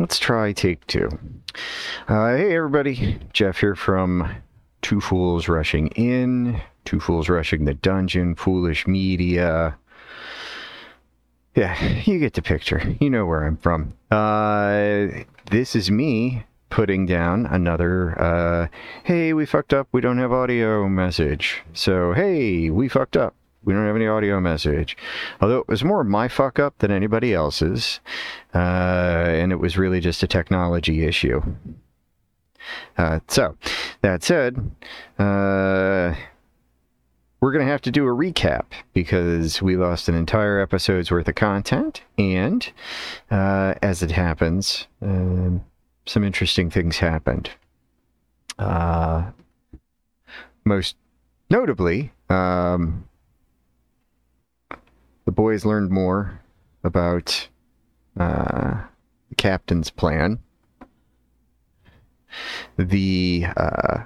let's try take two. Uh, hey, everybody. Jeff here from Two Fools Rushing In, Two Fools Rushing the Dungeon, Foolish Media. Yeah, you get the picture. You know where I'm from. Uh, this is me putting down another, uh, hey, we fucked up. We don't have audio message. So, hey, we fucked up. We don't have any audio message. Although it was more my fuck up than anybody else's. Uh, and it was really just a technology issue. Uh, so, that said, uh, we're going to have to do a recap because we lost an entire episode's worth of content. And uh, as it happens, um, some interesting things happened. Uh, most notably, um, the boys learned more about uh, captain's plan. The uh,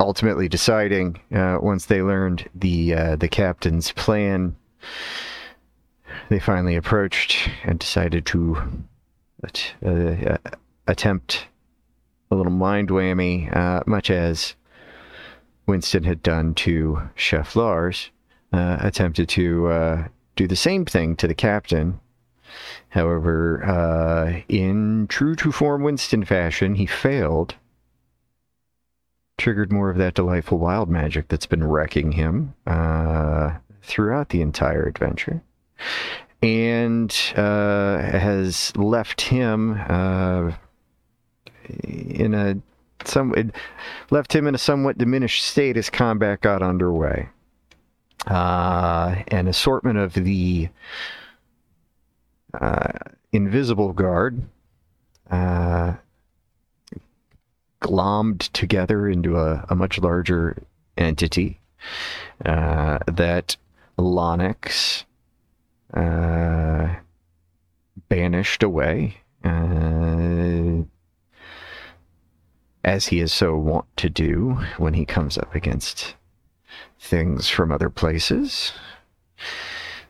ultimately deciding uh, once they learned the uh, the captain's plan, they finally approached and decided to uh, attempt a little mind whammy, uh, much as Winston had done to Chef Lars uh, attempted to uh, do the same thing to the captain. However, uh, in true to form Winston fashion, he failed. Triggered more of that delightful wild magic that's been wrecking him uh, throughout the entire adventure. And uh, has left him uh, in a some left him in a somewhat diminished state as combat got underway uh, an assortment of the uh, invisible guard uh, glommed together into a, a much larger entity uh, that Lonix uh, banished away. Uh, as he is so wont to do when he comes up against things from other places.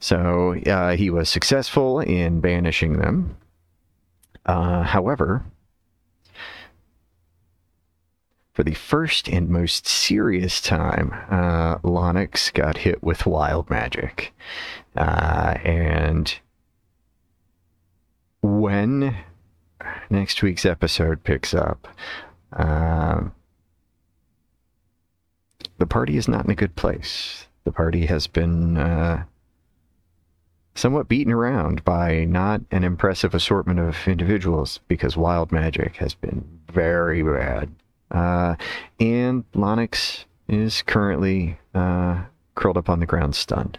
So uh, he was successful in banishing them. Uh, however, for the first and most serious time, uh, Lonix got hit with wild magic. Uh, and when next week's episode picks up, uh, the party is not in a good place. The party has been uh, somewhat beaten around by not an impressive assortment of individuals because wild magic has been very bad. Uh, and Lonix is currently uh, curled up on the ground stunned.